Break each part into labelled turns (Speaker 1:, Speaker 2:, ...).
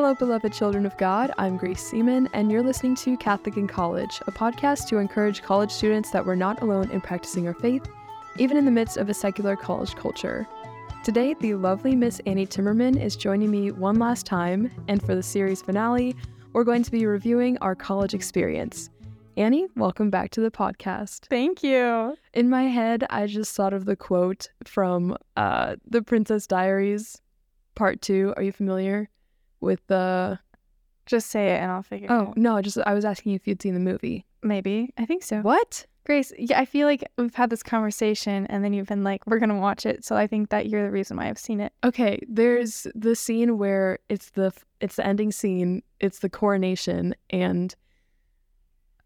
Speaker 1: Hello, beloved children of God. I'm Grace Seaman, and you're listening to Catholic in College, a podcast to encourage college students that we're not alone in practicing our faith, even in the midst of a secular college culture. Today, the lovely Miss Annie Timmerman is joining me one last time, and for the series finale, we're going to be reviewing our college experience. Annie, welcome back to the podcast.
Speaker 2: Thank you.
Speaker 1: In my head, I just thought of the quote from uh, The Princess Diaries, Part Two. Are you familiar with the?
Speaker 2: Just say it and I'll figure it
Speaker 1: Oh
Speaker 2: out.
Speaker 1: no, just I was asking if you'd seen the movie.
Speaker 2: Maybe. I think so.
Speaker 1: What?
Speaker 2: Grace, yeah, I feel like we've had this conversation and then you've been like, we're going to watch it. So I think that you're the reason why I've seen it.
Speaker 1: Okay, there's the scene where it's the it's the ending scene. It's the coronation, and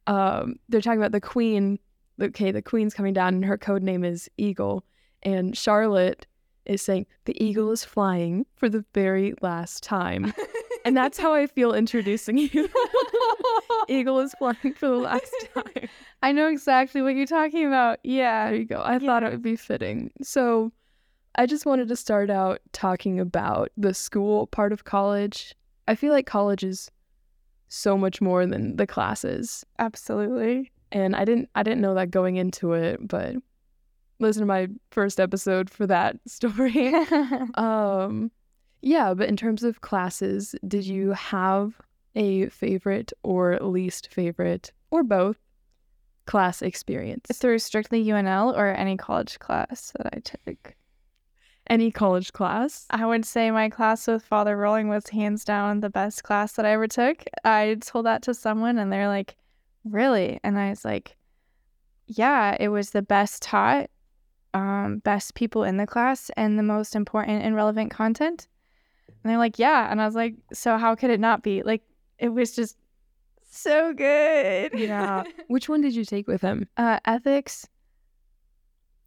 Speaker 1: um, they're talking about the queen. Okay, the queen's coming down, and her code name is Eagle, and Charlotte is saying the eagle is flying for the very last time, and that's how I feel introducing you. Eagle is flying for the last time.
Speaker 2: I know exactly what you're talking about. Yeah.
Speaker 1: There you go. I thought it would be fitting. So, I just wanted to start out talking about the school part of college. I feel like college is so much more than the classes.
Speaker 2: Absolutely.
Speaker 1: And I didn't I didn't know that going into it, but listen to my first episode for that story. um yeah, but in terms of classes, did you have a favorite or least favorite or both class experience?
Speaker 2: Through strictly UNL or any college class that I took.
Speaker 1: Any college class?
Speaker 2: I would say my class with Father Rolling was hands down the best class that I ever took. I told that to someone and they're like, Really? And I was like, Yeah, it was the best taught, um, best people in the class, and the most important and relevant content. And they're like, Yeah. And I was like, So how could it not be? Like, it was just so good.
Speaker 1: Yeah. Which one did you take with him?
Speaker 2: uh, ethics.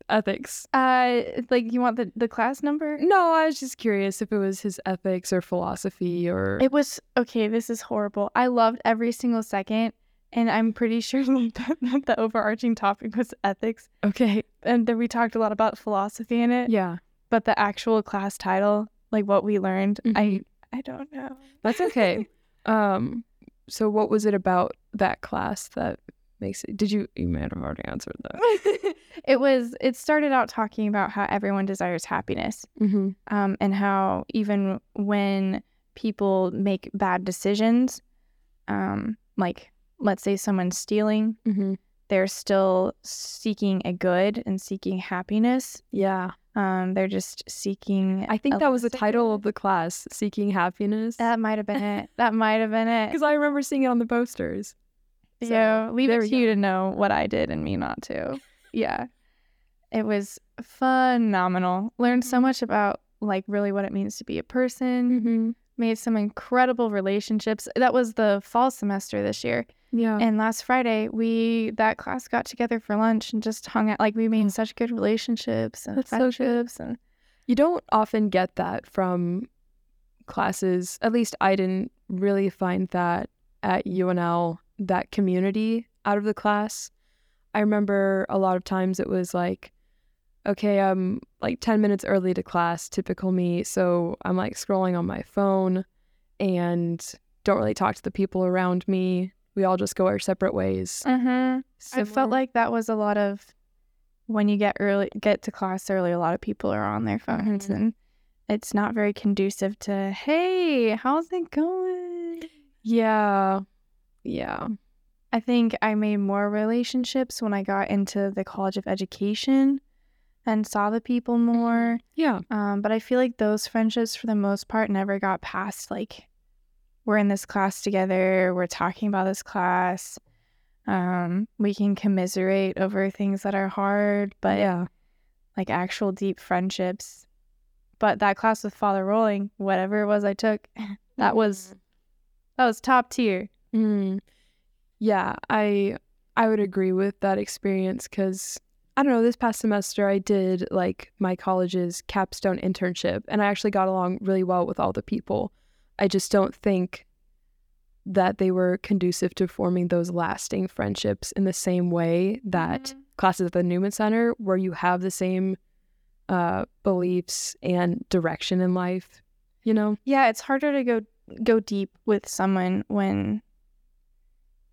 Speaker 1: Ethics.
Speaker 2: Uh, like, you want the, the class number?
Speaker 1: No, I was just curious if it was his ethics or philosophy or.
Speaker 2: It was okay. This is horrible. I loved every single second, and I'm pretty sure that, that the overarching topic was ethics,
Speaker 1: okay.
Speaker 2: and then we talked a lot about philosophy in it.
Speaker 1: Yeah.
Speaker 2: But the actual class title, like what we learned, I
Speaker 1: Mhm.
Speaker 2: I don't know.
Speaker 1: That's okay. um. So, what was it about that class that makes it? Did you? You might have already answered that.
Speaker 2: it was. It started out talking about how everyone desires happiness,
Speaker 1: mm-hmm.
Speaker 2: um, and how even when people make bad decisions, um, like let's say someone's stealing,
Speaker 1: Mm-hmm.
Speaker 2: they're still seeking a good and seeking happiness.
Speaker 1: Yeah.
Speaker 2: Um, they're just seeking.
Speaker 1: I think that was the title of the class, "Seeking Happiness."
Speaker 2: That might have been it. That might have been it.
Speaker 1: Because I remember seeing it on the posters. So,
Speaker 2: yeah, leave it to you to know what I did and me not to. yeah, it was phenomenal. Learned so much about like really what it means to be a person.
Speaker 1: Mm-hmm.
Speaker 2: Made some incredible relationships. That was the fall semester this year.
Speaker 1: Yeah.
Speaker 2: And last Friday, we that class got together for lunch and just hung out. Like we made oh. such good relationships and
Speaker 1: That's so
Speaker 2: friendships and
Speaker 1: You don't often get that from classes. At least I didn't really find that at UNL, that community out of the class. I remember a lot of times it was like, okay, I'm like 10 minutes early to class, typical me. So I'm like scrolling on my phone and don't really talk to the people around me. We all just go our separate ways.
Speaker 2: Mm-hmm. I felt like that was a lot of when you get early, get to class early. A lot of people are on their phones,
Speaker 1: Mhm.
Speaker 2: and it's not very conducive to. Hey, how's it going?
Speaker 1: yeah. Yeah.
Speaker 2: I think I made more relationships when I got into the College of Education and saw the people more.
Speaker 1: Yeah.
Speaker 2: Um, but I feel like those friendships, for the most part, never got past like we're in this class together. We're talking about this class. Um, we can commiserate over things that are hard, but
Speaker 1: yeah.
Speaker 2: like actual deep friendships. But that class with Father Rolling, whatever it was I took, that was that was top tier.
Speaker 1: Mm. Yeah, I I would agree with that experience because I don't know. This past semester, I did like my college's capstone internship, and I actually got along really well with all the people. I just don't think that they were conducive to forming those lasting friendships in the same way that
Speaker 2: Mhm.
Speaker 1: classes at the Newman Center, where you have the same uh, beliefs and direction in life. You know?
Speaker 2: Yeah, it's harder to go go deep with someone when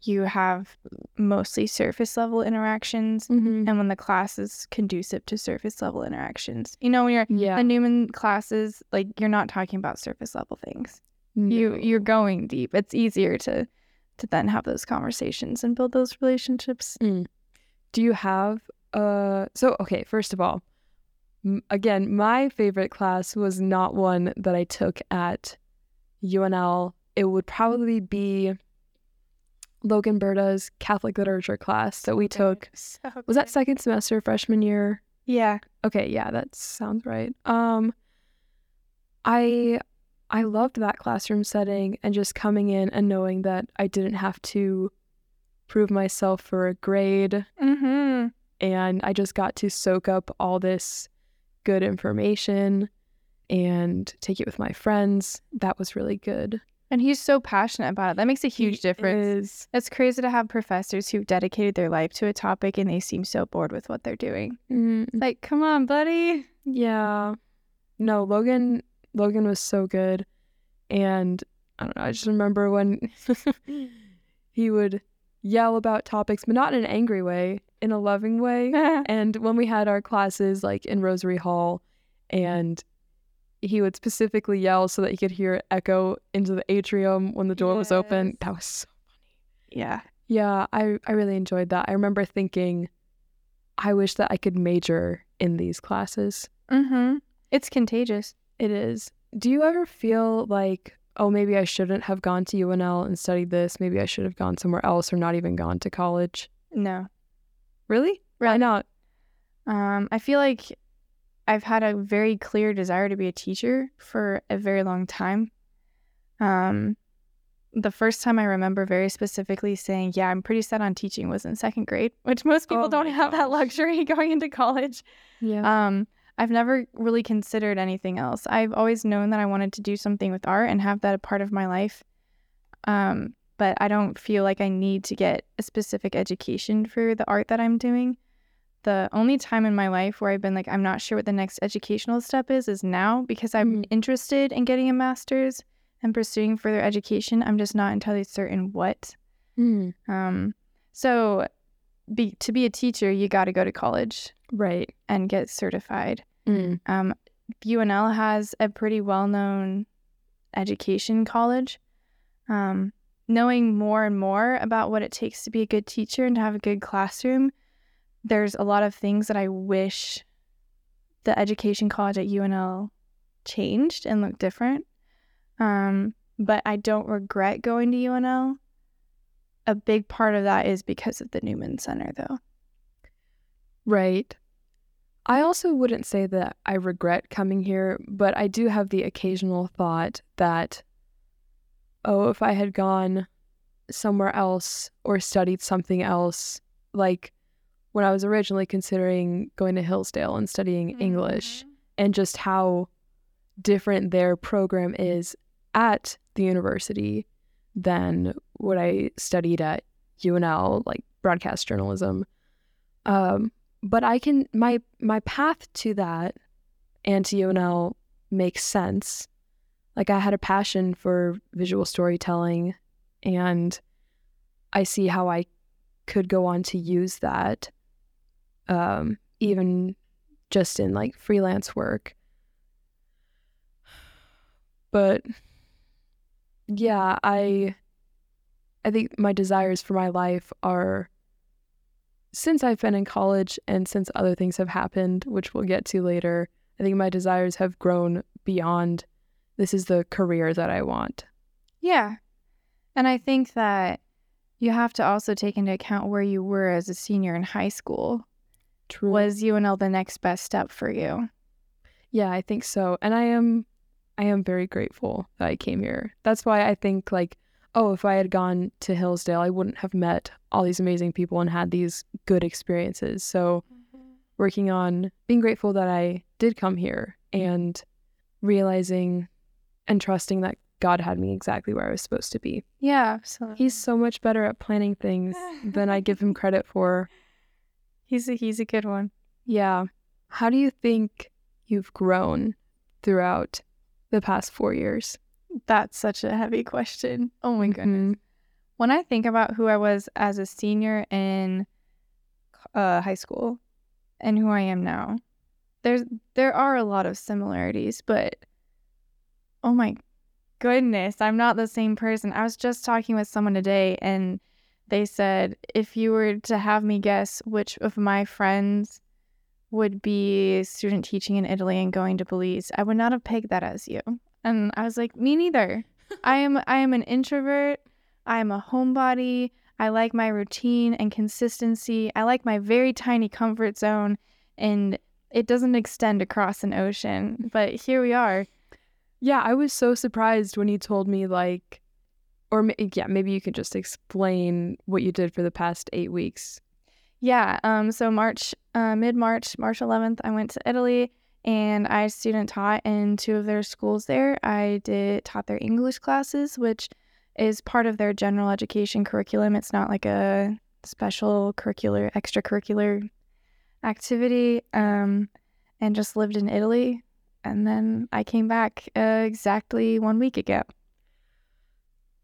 Speaker 2: you have mostly surface level interactions
Speaker 1: Mm-hmm.
Speaker 2: and when the class is conducive to surface level interactions. You know, when you're
Speaker 1: Yeah.
Speaker 2: the Newman classes, like you're not talking about surface level things. You you're going deep. It's easier to to then have those conversations and build those relationships.
Speaker 1: Do you have uh so okay, first of all, m- again, my favorite class was not one that I took at UNL. It would probably be Logan Berta's Catholic literature class that we took.
Speaker 2: So
Speaker 1: Was that second semester freshman year?
Speaker 2: Yeah.
Speaker 1: Okay, yeah, that sounds right. Um I I loved that classroom setting and just coming in and knowing that I didn't have to prove myself for a grade
Speaker 2: Mm-hmm.
Speaker 1: and I just got to soak up all this good information and take it with my friends. That was really good.
Speaker 2: And he's so passionate about it. That makes a huge
Speaker 1: He
Speaker 2: difference.
Speaker 1: is-
Speaker 2: It's crazy to have professors who've dedicated their life to a topic and they seem so bored with what they're doing.
Speaker 1: Mm,
Speaker 2: Like, come on, buddy.
Speaker 1: yeah. No, Logan Logan was so good. And I don't know, I just remember when he would yell about topics, but not in an angry way, in a loving way. And when we had our classes like in Rosary Hall, and he would specifically yell so that he could hear it echo into the atrium when the door was open. That was so funny.
Speaker 2: yeah.
Speaker 1: yeah, I, I really enjoyed that. I remember thinking, I wish that I could major in these classes.
Speaker 2: Mm-hmm. It's contagious.
Speaker 1: It is. Do you ever feel like, oh, maybe I shouldn't have gone to UNL and studied this? Maybe I should have gone somewhere else or not even gone to college?
Speaker 2: No.
Speaker 1: Really? Why not?
Speaker 2: Um, I feel like I've had a very clear desire to be a teacher for a very long time. Um, the first time I remember very specifically saying, "Yeah, I'm pretty set on teaching," was in second grade, which most people
Speaker 1: Oh
Speaker 2: don't
Speaker 1: my
Speaker 2: have that luxury going into college.
Speaker 1: Yeah.
Speaker 2: Um, I've never really considered anything else. I've always known that I wanted to do something with art and have that a part of my life. Um, but I don't feel like I need to get a specific education for the art that I'm doing. The only time in my life where I've been like, I'm not sure what the next educational step is, is now because I'm
Speaker 1: Mm.
Speaker 2: interested in getting a master's and pursuing further education. I'm just not entirely certain what.
Speaker 1: Hmm.
Speaker 2: Um, so, be, to be a teacher, you got to go to college
Speaker 1: Right.
Speaker 2: and get certified.
Speaker 1: Mm.
Speaker 2: Um, UNL has a pretty well known education college. Um, knowing more and more about what it takes to be a good teacher and to have a good classroom, there's a lot of things that I wish the education college at UNL changed and looked different. Um, but I don't regret going to UNL. A big part of that is because of the Newman Center, though.
Speaker 1: Right. I also wouldn't say that I regret coming here, but I do have the occasional thought that, oh, if I had gone somewhere else or studied something else, like when I was originally considering going to Hillsdale and studying English, mm-hmm. and just how different their program is at the university than what I studied at UNL, like broadcast journalism. Um, but I can my my path to that and to UNL makes sense. Like I had a passion for visual storytelling, and I see how I could go on to use that, um, even just in like freelance work. But yeah, I I think my desires for my life are since I've been in college and since other things have happened, which we'll get to later, I think my desires have grown beyond this is the career that I want.
Speaker 2: Yeah. And I think that you have to also take into account where you were as a senior in high school.
Speaker 1: True.
Speaker 2: Was UNL the next best step for you?
Speaker 1: Yeah, I think so. And I am I am very grateful that I came here. That's why I think like, oh, if I had gone to Hillsdale, I wouldn't have met all these amazing people and had these good experiences. So mm-hmm. working on being grateful that I did come here and realizing and trusting that God had me exactly where I was supposed to be.
Speaker 2: Yeah, absolutely.
Speaker 1: He's so much better at planning things than I give him credit for.
Speaker 2: he's a, he's a good one.
Speaker 1: Yeah. How do you think you've grown throughout the past four years?
Speaker 2: That's such a heavy question. Oh my goodness.
Speaker 1: Mhm.
Speaker 2: When I think about who I was as a senior in uh, high school and who I am now, there's there are a lot of similarities, but oh my goodness, I'm not the same person. I was just talking with someone today and they said if you were to have me guess which of my friends would be student teaching in Italy and going to Belize, I would not have pegged that as you. And I was like, me neither. I am I am an introvert. I am a homebody. I like my routine and consistency. I like my very tiny comfort zone and it doesn't extend across an ocean. But here we are.
Speaker 1: Yeah, I was so surprised when you told me like, or yeah, maybe you could just explain what you did for the past eight weeks.
Speaker 2: Yeah. Um. So March, uh, mid March, March 11th, I went to Italy, and I student taught in two of their schools there. I did taught their English classes, which is part of their general education curriculum. It's not like a special curricular, extracurricular activity. Um, and just lived in Italy, and then I came back uh, exactly one week ago.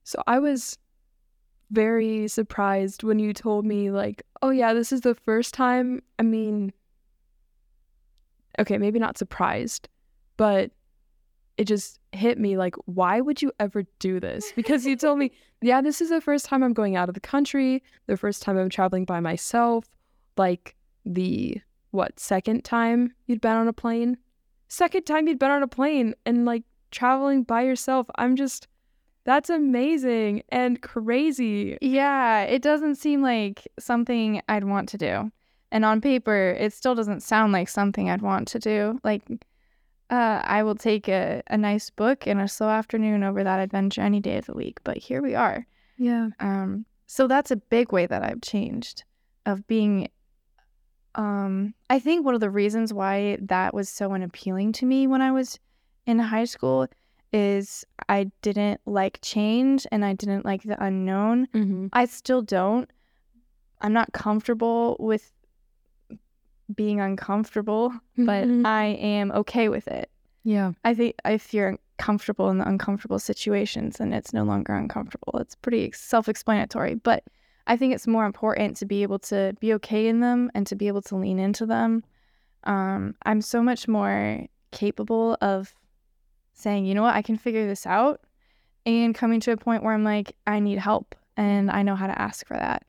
Speaker 1: So I was very surprised when you told me like, oh yeah, this is the first time. I mean, okay, maybe not surprised, but it just hit me like, why would you ever do this? Because you told me, yeah, this is the first time I'm going out of the country, the first time I'm traveling by myself, like the what, second time you'd been on a plane? Second time you'd been on a plane and like traveling by yourself. I'm just that's amazing and crazy.
Speaker 2: Yeah, it doesn't seem like something I'd want to do. And on paper, it still doesn't sound like something I'd want to do. Like, uh, I will take a, a nice book and a slow afternoon over that adventure any day of the week. But here we are.
Speaker 1: Yeah.
Speaker 2: Um, so that's a big way that I've changed of being. Um, I think one of the reasons why that was so unappealing to me when I was in high school is I didn't like change and I didn't like the unknown.
Speaker 1: Mm-hmm.
Speaker 2: I still don't. I'm not comfortable with being uncomfortable, but
Speaker 1: Mhm.
Speaker 2: I am okay with it.
Speaker 1: yeah.
Speaker 2: I think if you're comfortable in the uncomfortable situations, then it's no longer uncomfortable. It's pretty self explanatory. But I think it's more important to be able to be okay in them and to be able to lean into them. Um, I'm so much more capable of saying, you know what, I can figure this out and coming to a point where I'm like, I need help and I know how to ask for that.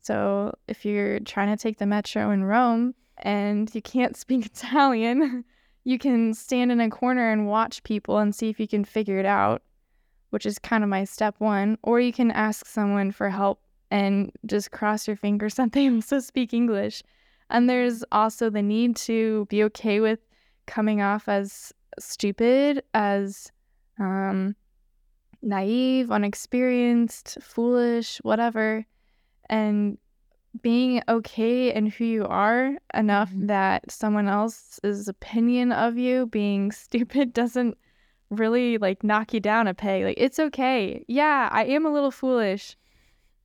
Speaker 2: So if you're trying to take the metro in Rome and you can't speak Italian, you can stand in a corner and watch people and see if you can figure it out, which is kind of my step one. Or you can ask someone for help and just cross your fingers they also speak English. And there's also the need to be okay with coming off as stupid, as um, naive, unexperienced, foolish, whatever, and being okay in who you are enough
Speaker 1: Mhm.
Speaker 2: that someone else's opinion of you being stupid doesn't really like knock you down a peg. Like, it's okay. Yeah, I am a little foolish.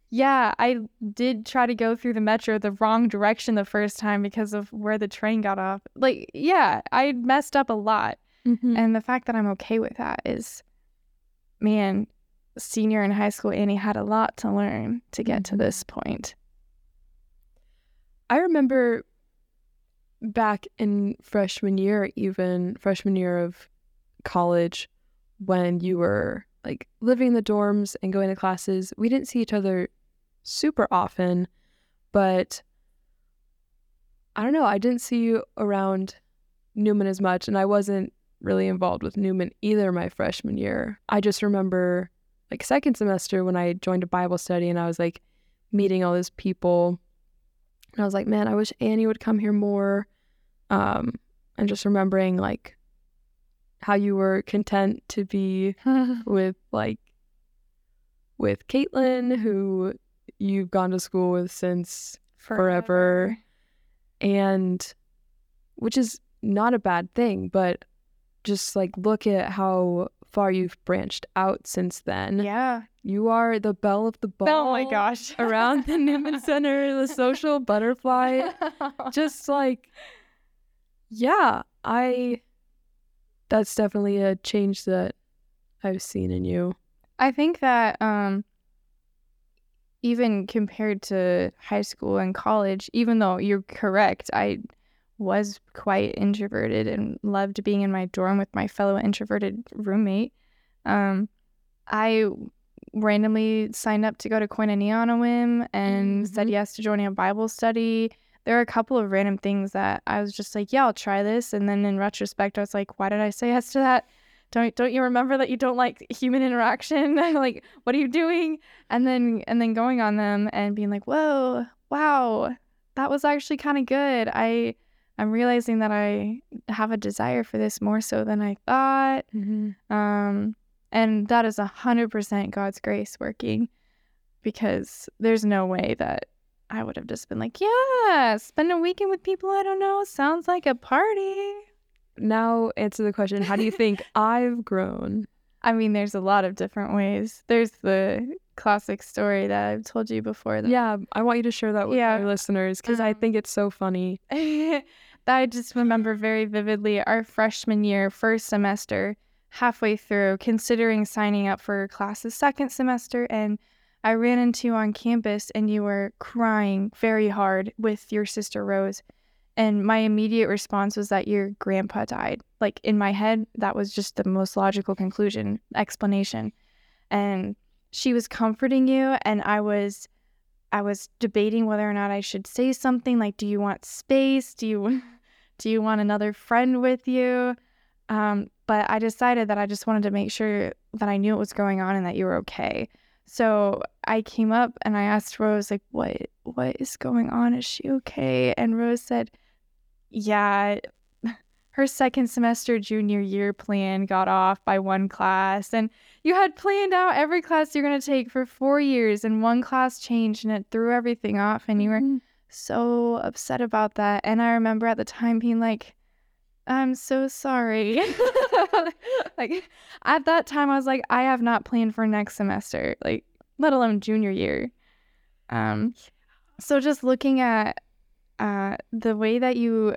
Speaker 2: Yeah, I did try to go through the metro the wrong direction the first time because of where the train got off. Like, yeah, I messed up a lot.
Speaker 1: Mm-hmm.
Speaker 2: And the fact that I'm okay with that is, man, senior in high school, Annie had a lot to learn to get to this point.
Speaker 1: I remember back in freshman year, even freshman year of college, when you were like living in the dorms and going to classes, we didn't see each other super often, but I don't know, I didn't see you around Newman as much, and I wasn't really involved with Newman either my freshman year. I just remember like second semester when I joined a Bible study and I was like meeting all these people and I was like, man, I wish Annie would come here more. Um, and just remembering like how you were content to be with like with Caitlin, who you've gone to school with since Forever. and which is not a bad thing, but just like look at how far you've branched out since then.
Speaker 2: Yeah.
Speaker 1: You are the belle of the ball.
Speaker 2: Oh my gosh.
Speaker 1: Around the Newman Center, the social butterfly. Just like, yeah, I. That's definitely a change that I've seen in you.
Speaker 2: I think that um even compared to high school and college, even though you're correct, I was quite introverted and loved being in my dorm with my fellow introverted roommate. Um, I randomly signed up to go to Koinonia on a whim and said
Speaker 1: Mhm.
Speaker 2: yes to joining a Bible study. There are a couple of random things that I was just like, yeah, I'll try this. And then in retrospect, I was like, why did I say yes to that? Don't don't you remember that you don't like human interaction? like, what are you doing? And then and then going on them and being like, whoa, wow, that was actually kind of good. I I'm realizing that I have a desire for this more so than I thought. Um, and that is a hundred percent God's grace working, because there's no way that I would have just been like, yeah, spend a weekend with people I don't know sounds like a party.
Speaker 1: Now answer the question, how do you think I've grown?
Speaker 2: I mean, there's a lot of different ways. There's the classic story that I've told you before. That
Speaker 1: Yeah, I want you to share that with
Speaker 2: Yeah.
Speaker 1: our listeners because I
Speaker 2: Um,
Speaker 1: think it's so funny.
Speaker 2: I just remember very vividly our freshman year, first semester, halfway through, considering signing up for classes second semester, and I ran into you on campus and you were crying very hard with your sister Rose. And my immediate response was that your grandpa died. Like in my head, that was just the most logical conclusion, explanation. And she was comforting you and I was I was debating whether or not I should say something like, "Do you want space? Do you do you want another friend with you?" Um, but I decided that I just wanted to make sure that I knew what was going on and that you were okay. So I came up and I asked Rose like, "What what is going on? Is she okay?" And Rose said, "Yeah." Her second semester junior year plan got off by one class, and you had planned out every class you're going to take for four years, and one class changed and it threw everything off, and you were
Speaker 1: Mhm.
Speaker 2: so upset about that. And I remember at the time being like, I'm so sorry. like, at that time, I was like, I have not planned for next semester, like, let alone junior year. Um, so just looking at uh, the way that you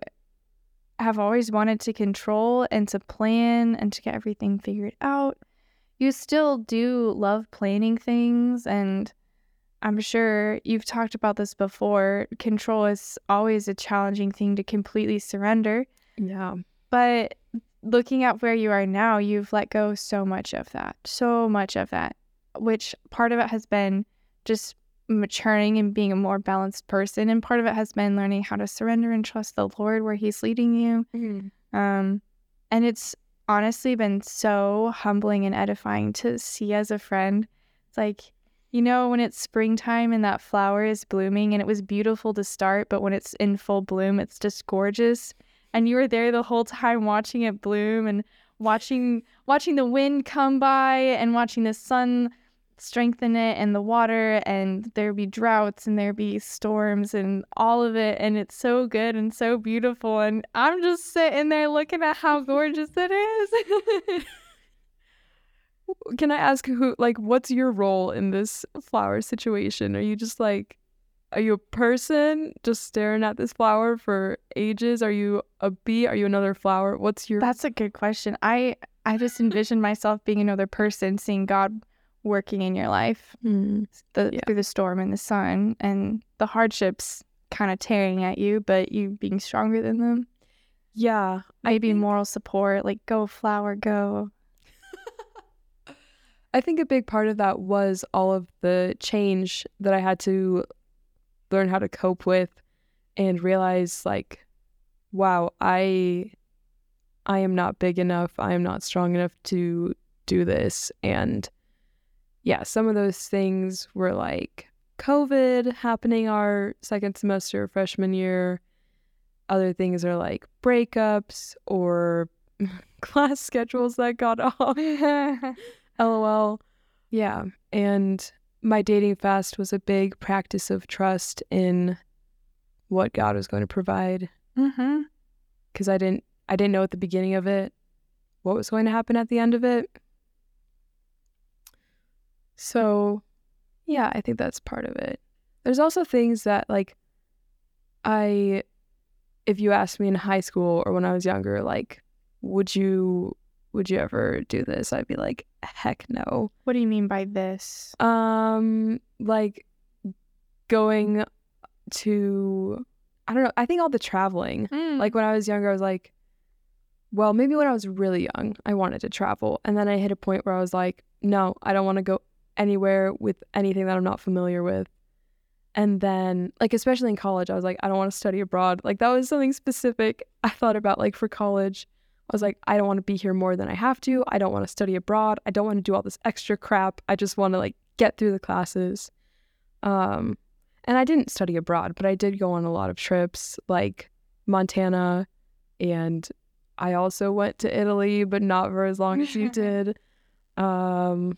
Speaker 2: have always wanted to control and to plan and to get everything figured out, you still do love planning things. And I'm sure you've talked about this before. Control is always a challenging thing to completely surrender.
Speaker 1: Yeah.
Speaker 2: But looking at where you are now, you've let go so much of that, so much of that, which part of it has been just maturing and being a more balanced person. And part of it has been learning how to surrender and trust the Lord where He's leading you. Um, and it's honestly been so humbling and edifying to see as a friend. It's like, you know, when it's springtime and that flower is blooming and it was beautiful to start, but when it's in full bloom, it's just gorgeous. And you were there the whole time watching it bloom and watching watching the wind come by and watching the sun strengthen it and the water and there be droughts and there be storms and all of it and it's so good and so beautiful and I'm just sitting there looking at how gorgeous it is.
Speaker 1: Can I ask who, like, what's your role in this flower situation? Are you just like, are you a person just staring at this flower for ages? Are you a bee? Are you another flower? What's your.
Speaker 2: That's a good question. I I just envision myself being another person, seeing God working in your life
Speaker 1: Hmm.
Speaker 2: the,
Speaker 1: Yeah.
Speaker 2: through the storm and the sun and the hardships kind of tearing at you, but you being stronger than them.
Speaker 1: Yeah. I
Speaker 2: Maybe
Speaker 1: think-
Speaker 2: moral support, like go flower, go.
Speaker 1: I think a big part of that was all of the change that I had to learn how to cope with and realize like wow, I I am not big enough. I am not strong enough to do this and yeah, some of those things were like COVID happening our second semester freshman year. Other things are like breakups or class schedules that got off. LOL. Yeah. And my dating fast was a big practice of trust in what God was going to provide
Speaker 2: mm-hmm.
Speaker 1: because I didn't I didn't know at the beginning of it what was going to happen at the end of it. So, yeah, I think that's part of it. There's also things that like I if you asked me in high school or when I was younger like would you would you ever do this? I'd be like, heck no.
Speaker 2: What do you mean by this?
Speaker 1: Um, like going to, I don't know. I think all the traveling.
Speaker 2: Mm.
Speaker 1: Like when I was younger, I was like, well, maybe when I was really young, I wanted to travel. And then I hit a point where I was like, no, I don't want to go anywhere with anything that I'm not familiar with. And then, like, especially in college, I was like, I don't want to study abroad. Like, that was something specific I thought about, like, for college. I was like, I don't want to be here more than I have to. I don't want to study abroad. I don't want to do all this extra crap. I just want to, like, get through the classes. Um, and I didn't study abroad, but I did go on a lot of trips, like Montana, and I also went to Italy, but not for as long as you did. Um,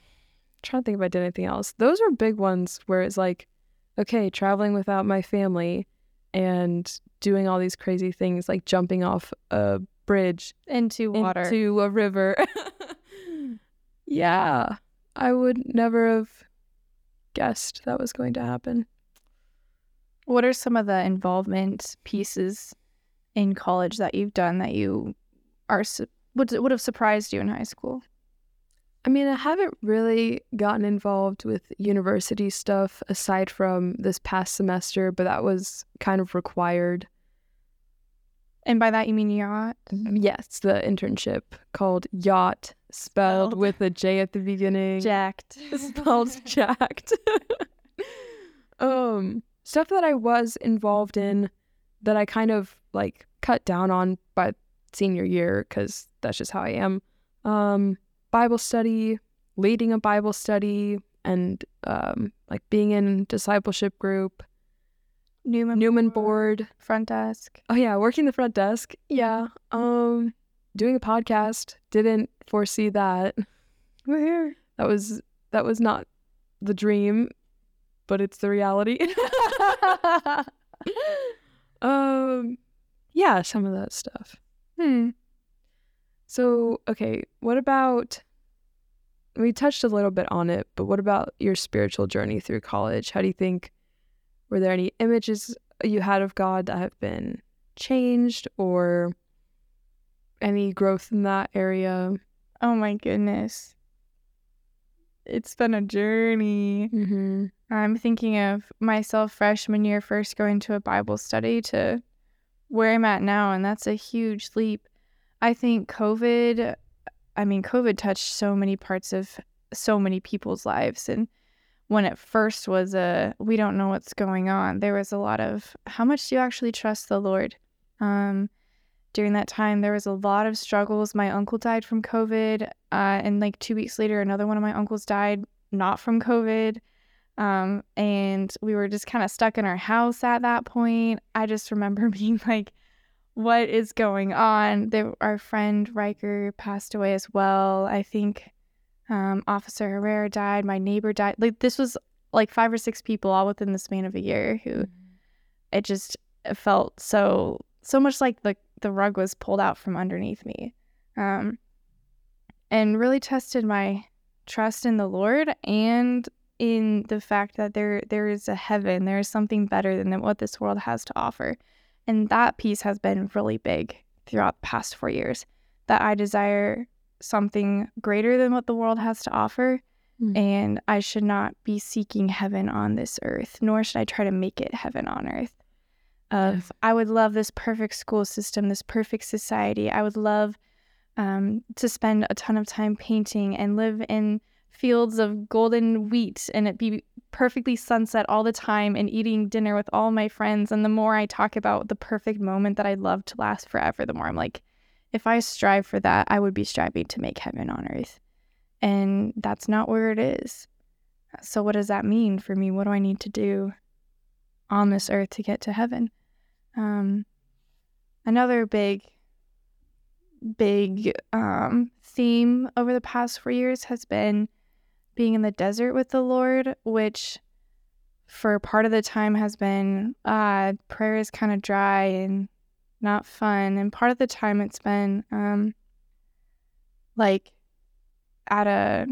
Speaker 1: trying to think if I did anything else. Those were big ones where it's like, okay, traveling without my family and doing all these crazy things like jumping off a bridge
Speaker 2: into water.
Speaker 1: into a river. yeah, I would never have guessed that was going to happen.
Speaker 2: What are some of the involvement pieces in college that you've done that you are would would have surprised you in high school?
Speaker 1: I mean, I haven't really gotten involved with university stuff aside from this past semester, but that was kind of required.
Speaker 2: And by that you mean yacht?
Speaker 1: Yes, the internship called Yacht, spelled
Speaker 2: Spelled.
Speaker 1: with a J at the beginning.
Speaker 2: Jacked.
Speaker 1: spelled jacked. um, stuff that I was involved in that I kind of like cut down on by senior year because that's just how I am. Um, Bible study, leading a Bible study, and um, like being in discipleship group,
Speaker 2: Newman
Speaker 1: Newman board.
Speaker 2: front desk.
Speaker 1: Oh yeah, working the front desk. Yeah. Um, doing a podcast. Didn't foresee that.
Speaker 2: Where?
Speaker 1: That was that was not the dream, but it's the reality. um, yeah, some of that stuff.
Speaker 2: hmm.
Speaker 1: So, okay, what about we touched a little bit on it, but what about your spiritual journey through college? How do you think were there any images you had of God that have been changed or any growth in that area?
Speaker 2: Oh my goodness. It's been a journey.
Speaker 1: Mm-hmm.
Speaker 2: I'm thinking of myself freshman year first going to a Bible study to where I'm at now, and that's a huge leap. I think COVID, I mean, COVID touched so many parts of so many people's lives. And when it first was a, we don't know what's going on, there was a lot of, how much do you actually trust the Lord? Um, during that time, there was a lot of struggles. My uncle died from COVID, uh, and like two weeks later, another one of my uncles died, not from COVID. Um, and we were just kind of stuck in our house at that point. I just remember being like, what is going on? There, our friend Riker passed away as well. I think um, Officer Herrera died. My neighbor died. Like this was like five or six people all within the span of a year who it just it felt so so much like the the rug was pulled out from underneath me. Um, and really tested my trust in the Lord and in the fact that there there is a heaven, there is something better than what this world has to offer. And that piece has been really big throughout the past four years. That I desire something greater than what the world has to offer.
Speaker 1: Mm.
Speaker 2: And I should not be seeking heaven on this earth, nor should I try to make it heaven on earth. Of I would love this perfect school system, this perfect society. I would love um, to spend a ton of time painting and live in fields of golden wheat and it be perfectly sunset all the time and eating dinner with all my friends. And the more I talk about the perfect moment that I'd love to last forever, the more I'm like, if I strive for that, I would be striving to make heaven on earth. And that's not where it is. So, what does that mean for me? What do I need to do on this earth to get to heaven? Um, another big, big um, theme over the past four years has been being in the desert with the Lord, which for part of the time has been uh, prayer is kind of dry and not fun, and part of the time it's been um, like at a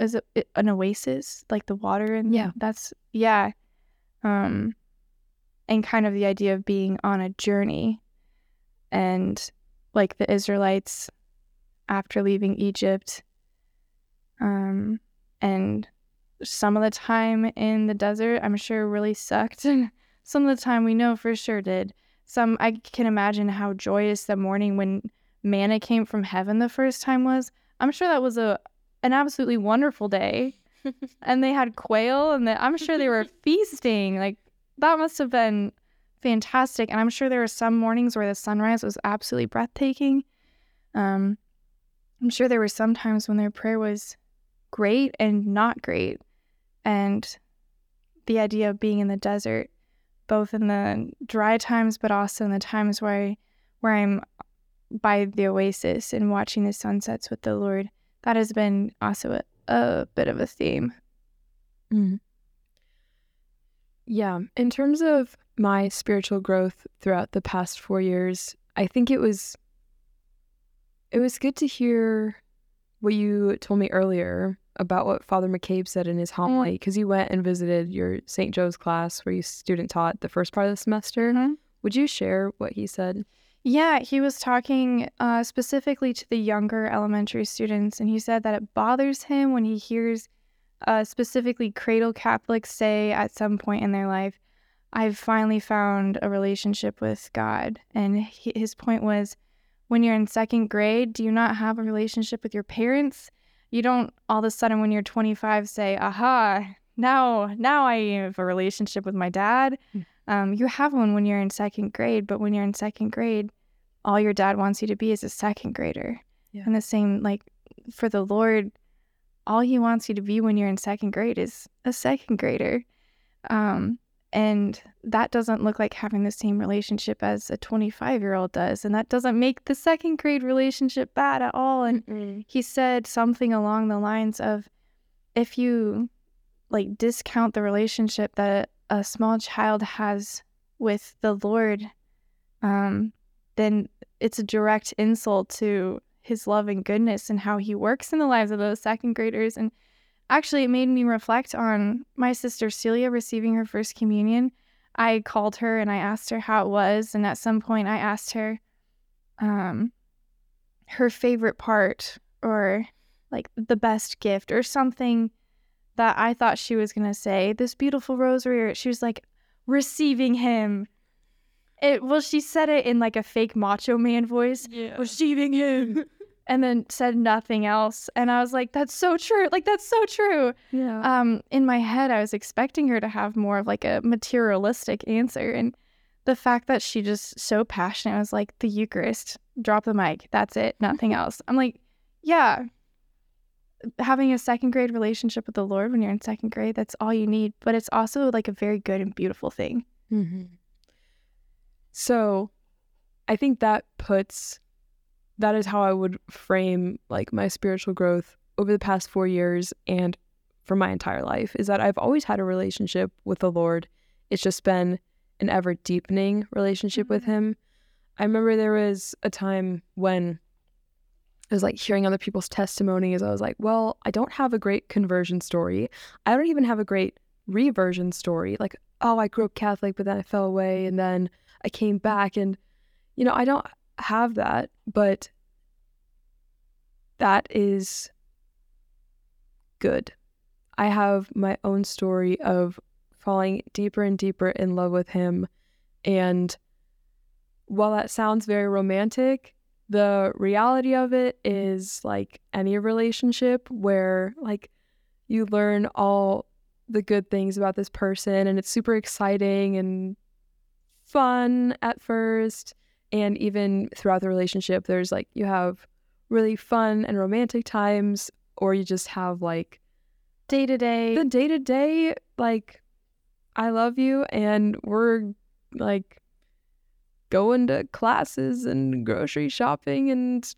Speaker 2: is it an oasis, like the water and
Speaker 1: Yeah.
Speaker 2: that's yeah, um, and kind of the idea of being on a journey, and like the Israelites after leaving Egypt. Um, and some of the time in the desert, I'm sure really sucked. And some of the time we know for sure did. Some, I can imagine how joyous the morning when manna came from heaven the first time was. I'm sure that was a an absolutely wonderful day. and they had quail and the, I'm sure they were feasting. Like that must have been fantastic. And I'm sure there were some mornings where the sunrise was absolutely breathtaking. Um, I'm sure there were some times when their prayer was great and not great. And the idea of being in the desert, both in the dry times, but also in the times where I, where I'm by the oasis and watching the sunsets with the Lord, that has been also a, a bit of a theme.
Speaker 1: Mm. Yeah. In terms of my spiritual growth throughout the past four years, I think it was it was good to hear what you told me earlier about what Father McCabe said in his homily because you went and visited your St. Joe's class where you student taught the first part of the semester.
Speaker 2: Mm-hmm.
Speaker 1: Would you share what he said?
Speaker 2: Yeah, he was talking uh, specifically to the younger elementary students, and he said that it bothers him when he hears uh, specifically cradle Catholics say at some point in their life, I've finally found a relationship with God. And he, his point was, when you're in second grade, do you not have a relationship with your parents? You don't all of a sudden, when you're 25, say, aha, now, now I have a relationship with my dad. Mm. Um, you have one when you're in second grade, but when you're in second grade, all your dad wants you to be is a second grader. Yeah. And the same, like for the Lord, all he wants you to be when you're in second grade is a second grader. Um, and that doesn't look like having the same relationship as a 25 year old does. And that doesn't make the second grade relationship bad at all. And mm he said something along the lines of if you like discount the relationship that a small child has with the Lord, um, then it's a direct insult to his love and goodness and how he works in the lives of those second graders. And actually, it made me reflect on my sister Celia receiving her first communion. I called her and I asked her how it was. And at some point, I asked her um, her favorite part or like the best gift or something that I thought she was going to say. This beautiful rosary. or She was like, receiving him. It well, she said it in like a fake macho man voice.
Speaker 1: Yeah.
Speaker 2: Receiving him. and then said nothing else. And I was like, that's so true. Like that's so true.
Speaker 1: Yeah.
Speaker 2: Um, in my head, I was expecting her to have more of like a materialistic answer. And the fact that she just so passionate was like the Eucharist, drop the mic, that's it, nothing else. I'm like, yeah. Having a second grade relationship with the Lord when you're in second grade, that's all you need. But it's also like a very good and beautiful thing.
Speaker 1: Mm-hmm. So I think that puts that is how I would frame like my spiritual growth over the past 4 years and for my entire life is that I've always had a relationship with the Lord. It's just been an ever deepening relationship mm-hmm. with him. I remember there was a time when I was like hearing other people's testimonies. I was like, well, I don't have a great conversion story. I don't even have a great reversion story. Like, oh, I grew up Catholic, but then I fell away and then I came back and you know, I don't have that, but that is good. I have my own story of falling deeper and deeper in love with him. And while that sounds very romantic, the reality of it is like any relationship where like you learn all the good things about this person and it's super exciting and fun at first and even throughout the relationship there's like you have really fun and romantic times or you just have like
Speaker 2: day to day
Speaker 1: the day to day like I love you and we're like going to classes and grocery shopping and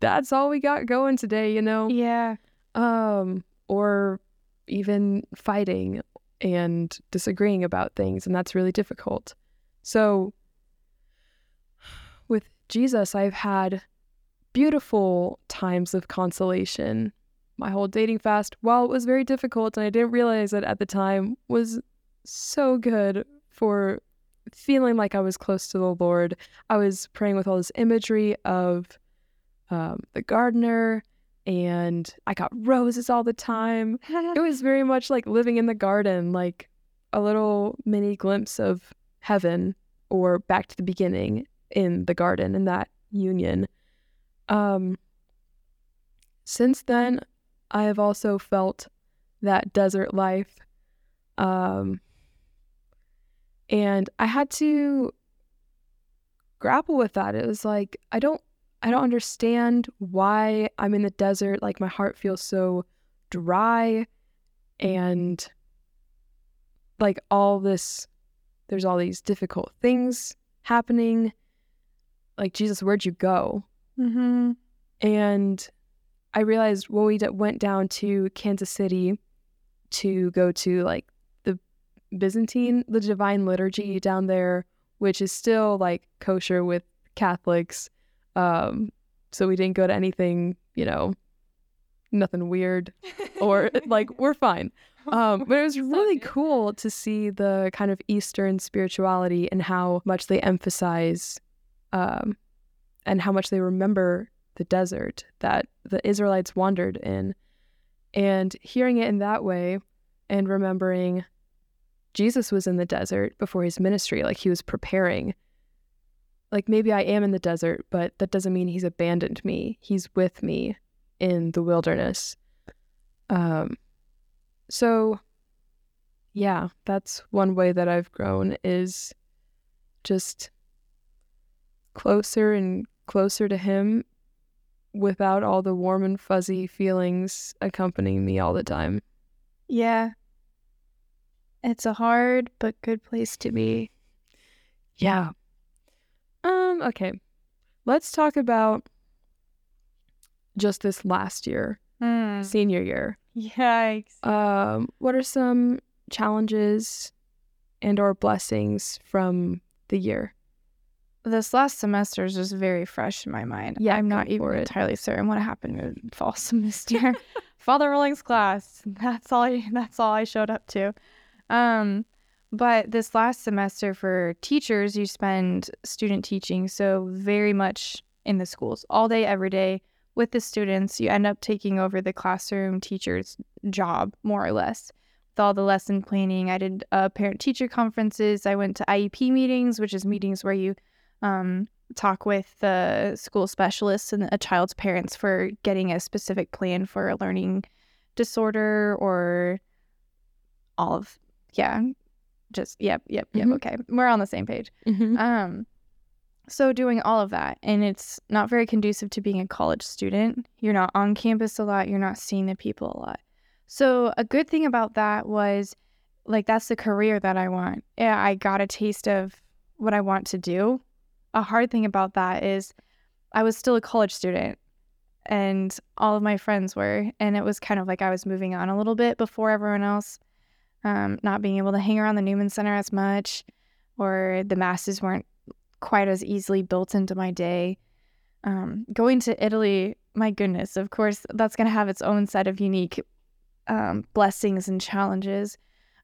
Speaker 1: that's all we got going today, you know?
Speaker 2: Yeah.
Speaker 1: Um or even fighting and disagreeing about things and that's really difficult. So, Jesus, I've had beautiful times of consolation. My whole dating fast, while it was very difficult and I didn't realize it at the time, was so good for feeling like I was close to the Lord. I was praying with all this imagery of um, the gardener, and I got roses all the time. It was very much like living in the garden, like a little mini glimpse of heaven or back to the beginning in the garden in that union. Um, since then, I have also felt that desert life. Um, and I had to grapple with that. It was like, I don't I don't understand why I'm in the desert. Like my heart feels so dry and like all this there's all these difficult things happening. Like Jesus, where'd you go?
Speaker 2: Mm-hmm.
Speaker 1: And I realized when we d- went down to Kansas City to go to like the Byzantine, the Divine Liturgy down there, which is still like kosher with Catholics. Um, so we didn't go to anything, you know, nothing weird or like we're fine. Um, but it was really cool to see the kind of Eastern spirituality and how much they emphasize um, and how much they remember the desert that the Israelites wandered in. And hearing it in that way and remembering Jesus was in the desert before his ministry, like he was preparing. Like maybe I am in the desert, but that doesn't mean he's abandoned me. He's with me in the wilderness. Um so yeah, that's one way that I've grown is just closer and closer to him without all the warm and fuzzy feelings accompanying me all the time.
Speaker 2: Yeah. It's a hard but good place to be.
Speaker 1: Yeah. Um, okay. Let's talk about just this last year,
Speaker 2: Mm.
Speaker 1: senior year.
Speaker 2: Yikes.
Speaker 1: Um, what are some challenges and or blessings from the year?
Speaker 2: This last semester is just very fresh in my mind.
Speaker 1: Yeah,
Speaker 2: I'm not even
Speaker 1: it.
Speaker 2: entirely certain what happened in fall semester. Father Rolling's class. That's all. I, that's all I showed up to. Um, but this last semester for teachers, you spend student teaching, so very much in the schools all day, every day with the students. You end up taking over the classroom teacher's job, more or less, with all the lesson planning. I did uh, parent teacher conferences. I went to IEP meetings, which is meetings where you um, talk with the school specialists and a child's parents for getting a specific plan for a learning disorder or all of yeah just yep yep yep
Speaker 1: Mhm.
Speaker 2: okay. We're on the same page.
Speaker 1: Mm-hmm.
Speaker 2: um so doing all of that and it's not very conducive to being a college student. You're not on campus a lot. You're not seeing the people a lot. So a good thing about that was like that's the career that i want. Yeah i got a taste of what i want to do a hard thing about that is i was still a college student and all of my friends were and it was kind of like i was moving on a little bit before everyone else um, not being able to hang around the newman center as much or the masses weren't quite as easily built into my day. Um, going to italy my goodness of course that's going to have its own set of unique um, blessings and challenges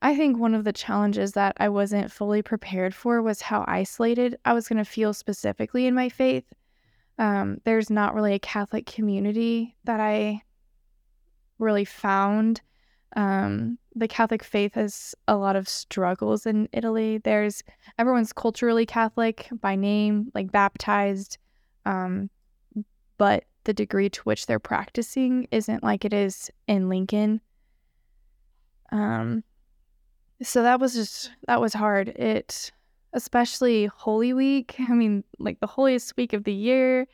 Speaker 2: i think one of the challenges that i wasn't fully prepared for was how isolated i was going to feel specifically in my faith um, there's not really a Catholic community that I really found. Um, the Catholic faith has a lot of struggles in Italy. There's everyone's culturally Catholic by name, like baptized, um, but the degree to which they're practicing isn't like it is in Lincoln. Um, so that was just that was hard. It especially Holy Week. I mean, like the holiest week of the year.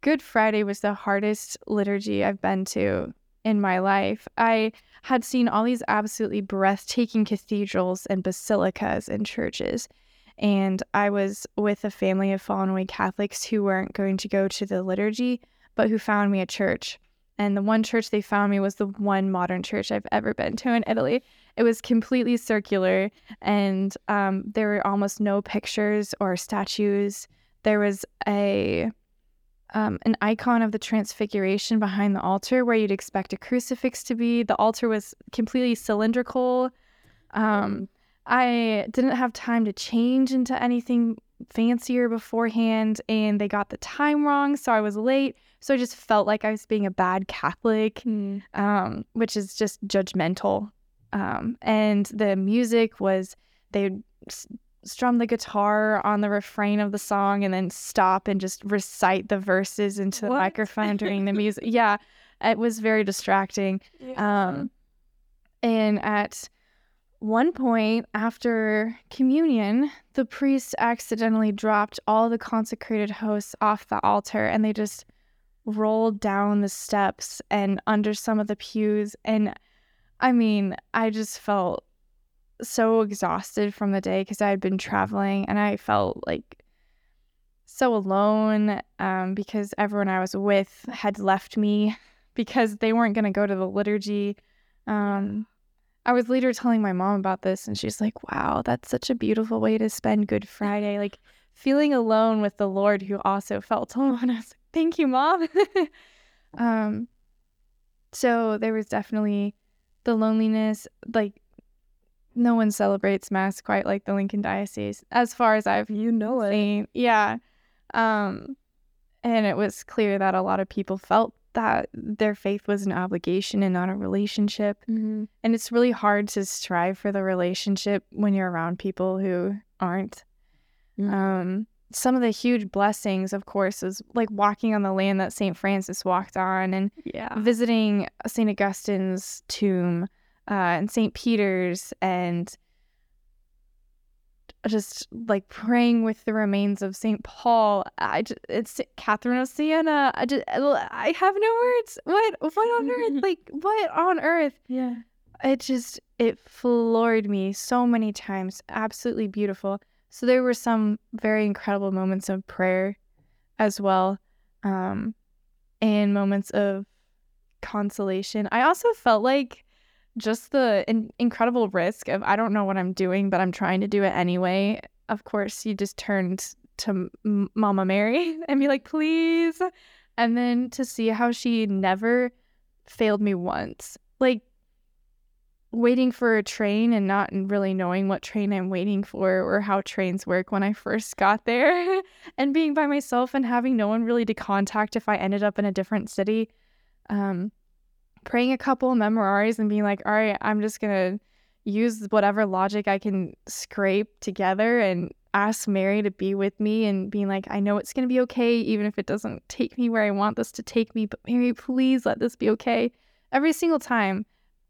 Speaker 2: Good Friday was the hardest liturgy I've been to in my life. I had seen all these absolutely breathtaking cathedrals and basilicas and churches. And I was with a family of fallen away Catholics who weren't going to go to the liturgy, but who found me a church. And the one church they found me was the one modern church I've ever been to in Italy. It was completely circular, and um, there were almost no pictures or statues. There was a um, an icon of the Transfiguration behind the altar, where you'd expect a crucifix to be. The altar was completely cylindrical. Um, I didn't have time to change into anything fancier beforehand, and they got the time wrong, so I was late. So I just felt like I was being a bad Catholic,
Speaker 1: Hmm.
Speaker 2: um, which is just judgmental. Um, and the music was they strum the guitar on the refrain of the song and then stop and just recite the verses into the microphone during the music. Yeah, it was very distracting. Um, and at one point after communion, the priest accidentally dropped all the consecrated hosts off the altar and they just rolled down the steps and under some of the pews. And I mean, I just felt so exhausted from the day because I had been traveling and I felt like so alone um, because everyone I was with had left me because they weren't going to go to the liturgy. Um, I was later telling my mom about this, and she's like, "Wow, that's such a beautiful way to spend Good Friday, like feeling alone with the Lord, who also felt alone." I was like, "Thank you, mom." um, so there was definitely the loneliness. Like, no one celebrates Mass quite like the Lincoln Diocese, as far as I've
Speaker 1: You know it.
Speaker 2: seen. Yeah, um, and it was clear that a lot of people felt that their faith was an obligation and not a relationship.
Speaker 1: Mhm.
Speaker 2: And it's really hard to strive for the relationship when you're around people who aren't.
Speaker 1: Mhm.
Speaker 2: Um, some of the huge blessings, of course, is like walking on the land that St. Francis walked on and
Speaker 1: Yeah.
Speaker 2: visiting St. Augustine's tomb uh, and St. Peter's and just like praying with the remains of St. Paul. I just, it's Catherine of Siena. I just, I have no words. What, what on earth? Like, what on earth?
Speaker 1: Yeah.
Speaker 2: it just it floored me so many times absolutely beautiful so there were some very incredible moments of prayer as well um and moments of consolation. I also felt like just the in- incredible risk of i don't know what i'm doing but i'm trying to do it anyway. Of course you just turned to M- mama mary and be like please. And then to see how she never failed me once. Like waiting for a train and not really knowing what train I'm waiting for or how trains work when I first got there and being by myself and having no one really to contact if I ended up in a different city. Um, praying a couple memorares and being like, all right, I'm just going to use whatever logic I can scrape together and ask Mary to be with me and being like, I know it's going to be okay, even if it doesn't take me where I want this to take me, but Mary, please let this be okay. Every single time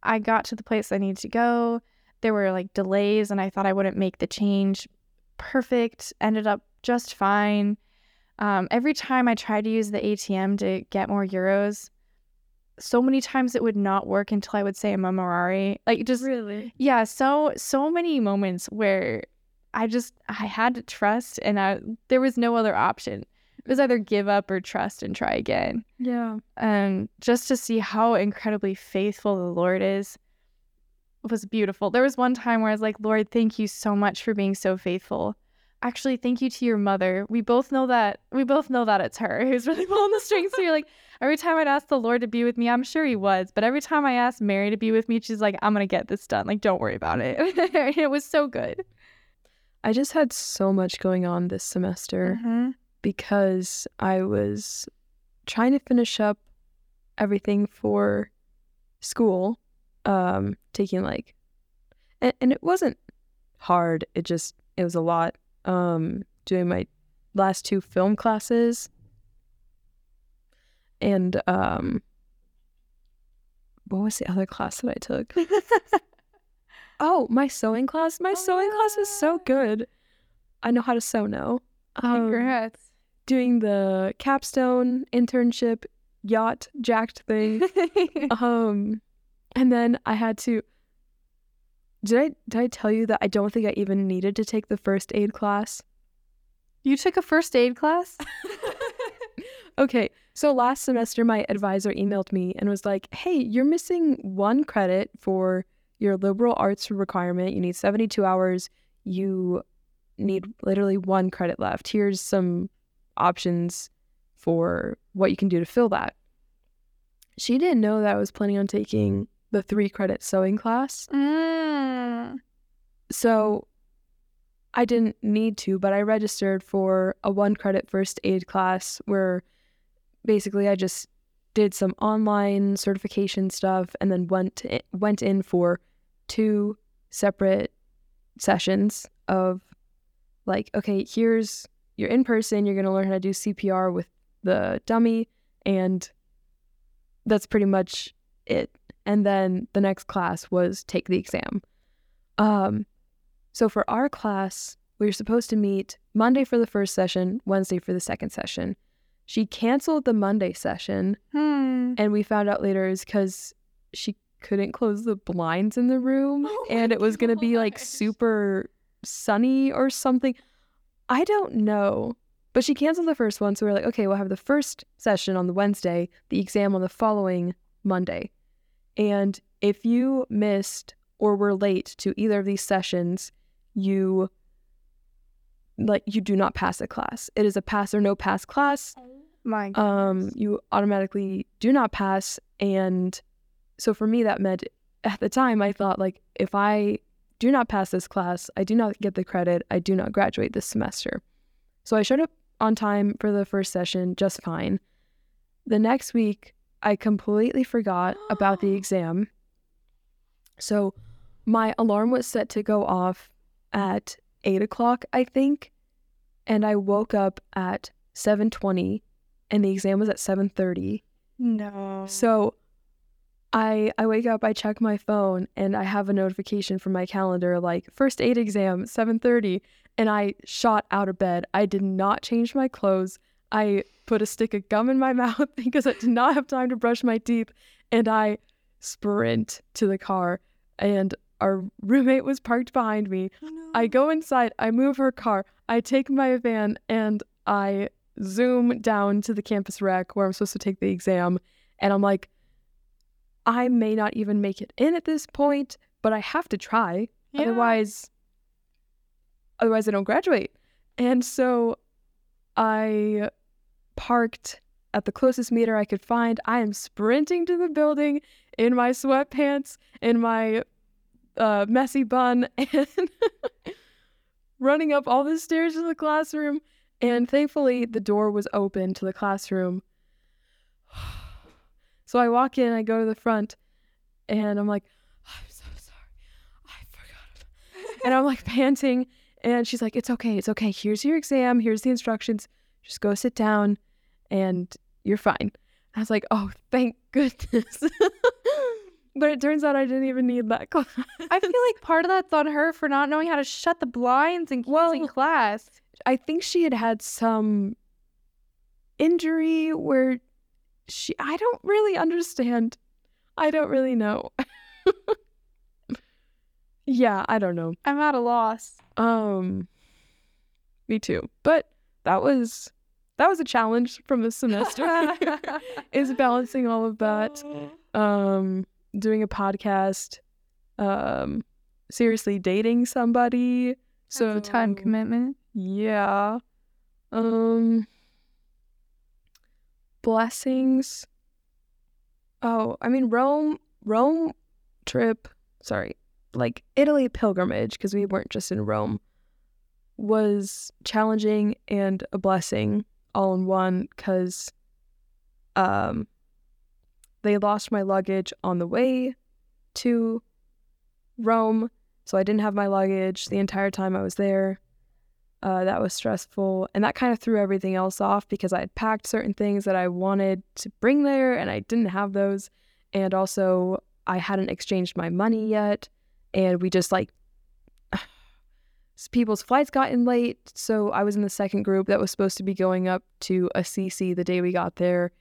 Speaker 2: I got to the place I needed to go, there were like delays and I thought I wouldn't make the change perfect, ended up just fine. Um, every time I tried to use the ATM to get more euros, so many times it would not work until I would say a memorare. Like just
Speaker 1: Really?
Speaker 2: yeah, so so many moments where I just I had to trust and I there was no other option. It was either give up or trust and try again.
Speaker 1: Yeah.
Speaker 2: And just to see how incredibly faithful the Lord is was beautiful. There was one time where I was like, Lord, thank you so much for being so faithful. Actually, thank you to your mother. We both know that we both know that it's her who's really pulling the strings. So you're like, every time I'd ask the Lord to be with me, I'm sure he was, but every time I asked Mary to be with me, she's like, I'm gonna get this done. Like, don't worry about it. it was so good.
Speaker 1: I just had so much going on this semester
Speaker 2: Mm-hmm.
Speaker 1: Because I was trying to finish up everything for school, um, taking like, and, and it wasn't hard. It just, it was a lot. Um, doing my last two film classes and, um, what was the other class that I took? Oh, my sewing class. My
Speaker 2: Oh,
Speaker 1: sewing class is so good. I know how to sew now. Um,
Speaker 2: Congrats.
Speaker 1: Doing the capstone internship yacht jacked thing. um, and then I had to. Did I did I tell you that I don't think I even needed to take the first aid class?
Speaker 2: you took a first aid class?
Speaker 1: Okay, so last semester my advisor emailed me and was like, "Hey, you're missing one credit for your liberal arts requirement. You need 72 hours. You need literally one credit left. Here's some options for what you can do to fill that." She didn't know that I was planning on taking the 3 credit sewing class.
Speaker 2: Mm.
Speaker 1: So I didn't need to, but I registered for a one credit first aid class where basically I just did some online certification stuff and then went i- went in for two separate sessions of like okay here's you're in person you're going to learn how to do CPR with the dummy and that's pretty much it. And then the next class was take the exam. Um so for our class we were supposed to meet Monday for the first session Wednesday for the second session. She canceled the Monday session
Speaker 2: Hmm.
Speaker 1: and we found out later is because she couldn't close the blinds in the room
Speaker 2: Oh
Speaker 1: and it was going to be like super sunny or something i don't know but she canceled the first one so we are like okay we'll have the first session on the wednesday the exam on the following monday. And if you missed or were late to either of these sessions you like you do not pass a class. It is a pass or no pass class.
Speaker 2: My
Speaker 1: um you automatically do not pass. And so for me that meant at the time i thought like if i do not pass this class. I do not get the credit. I do not graduate this semester. So i showed up on time for the first session just fine. The next week i completely forgot about the exam. So my alarm was set to go off at 8 o'clock i think and i woke up at 7.20 and the exam was at 7:30.
Speaker 2: no.
Speaker 1: So I I wake up, I check my phone and I have a notification from my calendar like first aid exam 7:30 and I shot out of bed. I did not change my clothes. I put a stick of gum in my mouth because I did not have time to brush my teeth and I sprint to the car and our roommate was parked behind me. Oh, I go inside, I move her car, I take my van, and I zoom down to the campus rec where I'm supposed to take the exam. And I'm like, I may not even make it in at this point, but I have to try.
Speaker 2: Yeah.
Speaker 1: Otherwise, otherwise I don't graduate. And so I parked at the closest meter I could find. I am sprinting to the building in my sweatpants, in my uh, messy bun, and running up all the stairs to the classroom. And thankfully, the door was open to the classroom. So I walk in, I go to the front, and I'm like, oh, I'm so sorry. I forgot. and I'm like panting. And she's like, It's okay. It's okay. Here's your exam. Here's the instructions. Just go sit down and you're fine. I was like, Oh, thank goodness. but it turns out I didn't even need that class.
Speaker 2: I feel like part of that's on her for not knowing how to shut the blinds and us in class.
Speaker 1: I think she had had some injury where she I don't really understand. I don't really know. yeah, I don't know.
Speaker 2: I'm at a loss.
Speaker 1: Um me too. But that was that was a challenge from the semester is balancing all of that. Um doing a podcast, um seriously dating somebody.
Speaker 2: So
Speaker 1: So
Speaker 2: time commitment.
Speaker 1: yeah. Um blessings. Oh, I mean Rome Rome trip, sorry. Like Italy pilgrimage because we weren't just in Rome was challenging and a blessing all in one cuz um they lost my luggage on the way to Rome, so I didn't have my luggage the entire time I was there. Uh, that was stressful. And that kind of threw everything else off because I had packed certain things that I wanted to bring there and I didn't have those. And also, I hadn't exchanged my money yet. And we just like, people's flights got in late. So I was in the second group that was supposed to be going up to Assisi the day we got there.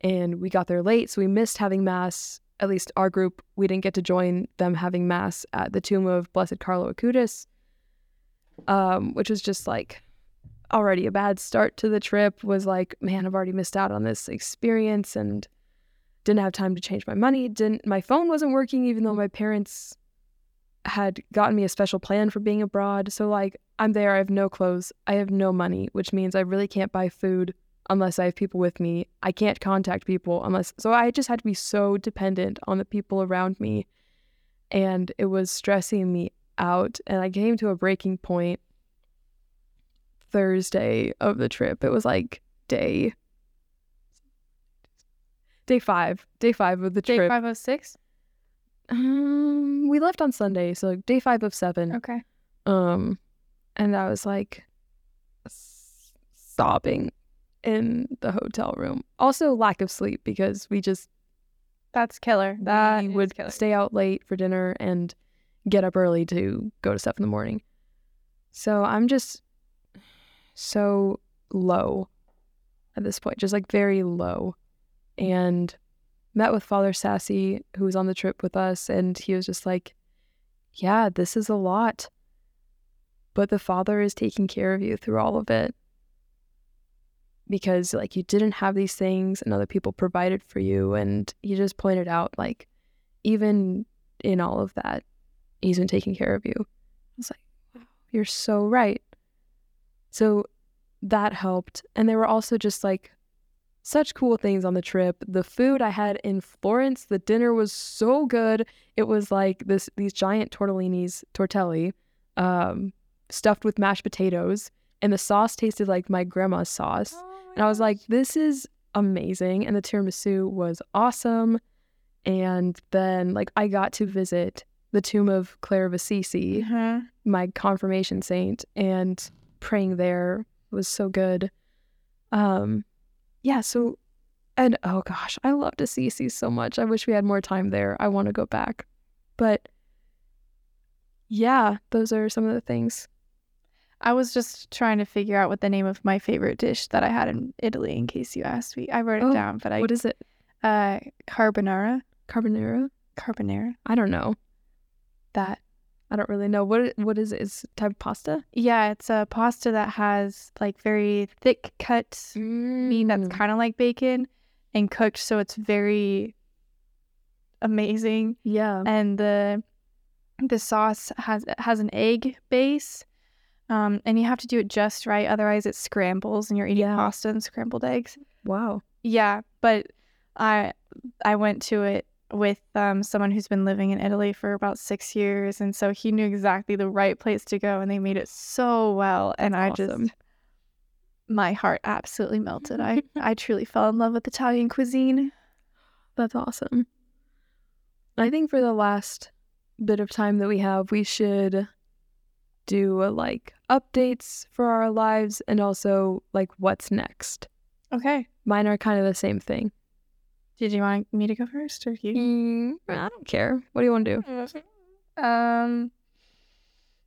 Speaker 1: And we got there late. So we missed having Mass. At least our group, we didn't get to join them having Mass at the tomb of Blessed Carlo Acutis um, which was just like already a bad start to the trip. Was like, man, I've already missed out on this experience and didn't have time to change my money. Didn't my phone wasn't working, even though my parents had gotten me a special plan for being abroad. So like, I'm there. I have no clothes. I have no money, which means I really can't buy food unless I have people with me. I can't contact people unless. So I just had to be so dependent on the people around me, and it was stressing me out and I came to a breaking point Thursday of the trip. It was like day day five. Day five of the trip.
Speaker 2: Day trip. six?
Speaker 1: Um, we left on Sunday, so day five of seven.
Speaker 2: Okay.
Speaker 1: Um, and I was like sobbing in the hotel room. Also, lack of sleep because we just
Speaker 2: That's killer.
Speaker 1: that would
Speaker 2: killer.
Speaker 1: stay out late for dinner and get up early to go to stuff in the morning. So I'm just so low at this point, just like very low. And met with Father Sassy, who was on the trip with us, and he was just like, Yeah, this is a lot. But the Father is taking care of you through all of it. Because like you didn't have these things and other people provided for you. And he just pointed out like even in all of that, he's been taking care of you. I was like, wow, you're so right. So that helped. And there were also just like such cool things on the trip. The food I had in Florence, the dinner was so good. It was like this these giant tortellinis, tortelli, um, stuffed with mashed potatoes, and the sauce tasted like my grandma's sauce. And I was like, this is amazing. And the tiramisu was awesome. And then, like, I got to visit the tomb of Clare of Assisi,
Speaker 2: Uh-huh.
Speaker 1: my confirmation saint, and praying there was so good. Um, yeah, so, and oh gosh, I loved Assisi so much. I wish we had more time there. I want to go back. But yeah, those are some of the things.
Speaker 2: I was just trying to figure out what the name of my favorite dish that I had in Italy. In case you asked me, I wrote it
Speaker 1: Oh,
Speaker 2: down, but I
Speaker 1: What is it?
Speaker 2: uh carbonara.
Speaker 1: Carbonara?
Speaker 2: Carbonara.
Speaker 1: I don't know.
Speaker 2: That
Speaker 1: I don't really know. What what is it? Is it type of pasta?
Speaker 2: yeah, it's a pasta that has like very thick cut meat that's
Speaker 1: Mm.
Speaker 2: kind of like bacon and cooked, so it's very amazing.
Speaker 1: Yeah.
Speaker 2: And the the sauce has has an egg base. Um, and you have to do it just right, otherwise it scrambles, and you're eating
Speaker 1: Yeah.
Speaker 2: pasta and scrambled eggs.
Speaker 1: Wow.
Speaker 2: Yeah, but I I went to it with um, someone who's been living in Italy for about six years, and so he knew exactly the right place to go, and they made it so well, and I
Speaker 1: awesome.
Speaker 2: just my heart absolutely melted. I I truly fell in love with Italian cuisine.
Speaker 1: That's awesome. I think for the last bit of time that we have, we should do uh, like updates for our lives and also like what's next.
Speaker 2: Okay,
Speaker 1: Mine are kind of the same thing.
Speaker 2: Did you want me to go first or you?
Speaker 1: Mm, I don't care. What do you want to do?
Speaker 2: Um,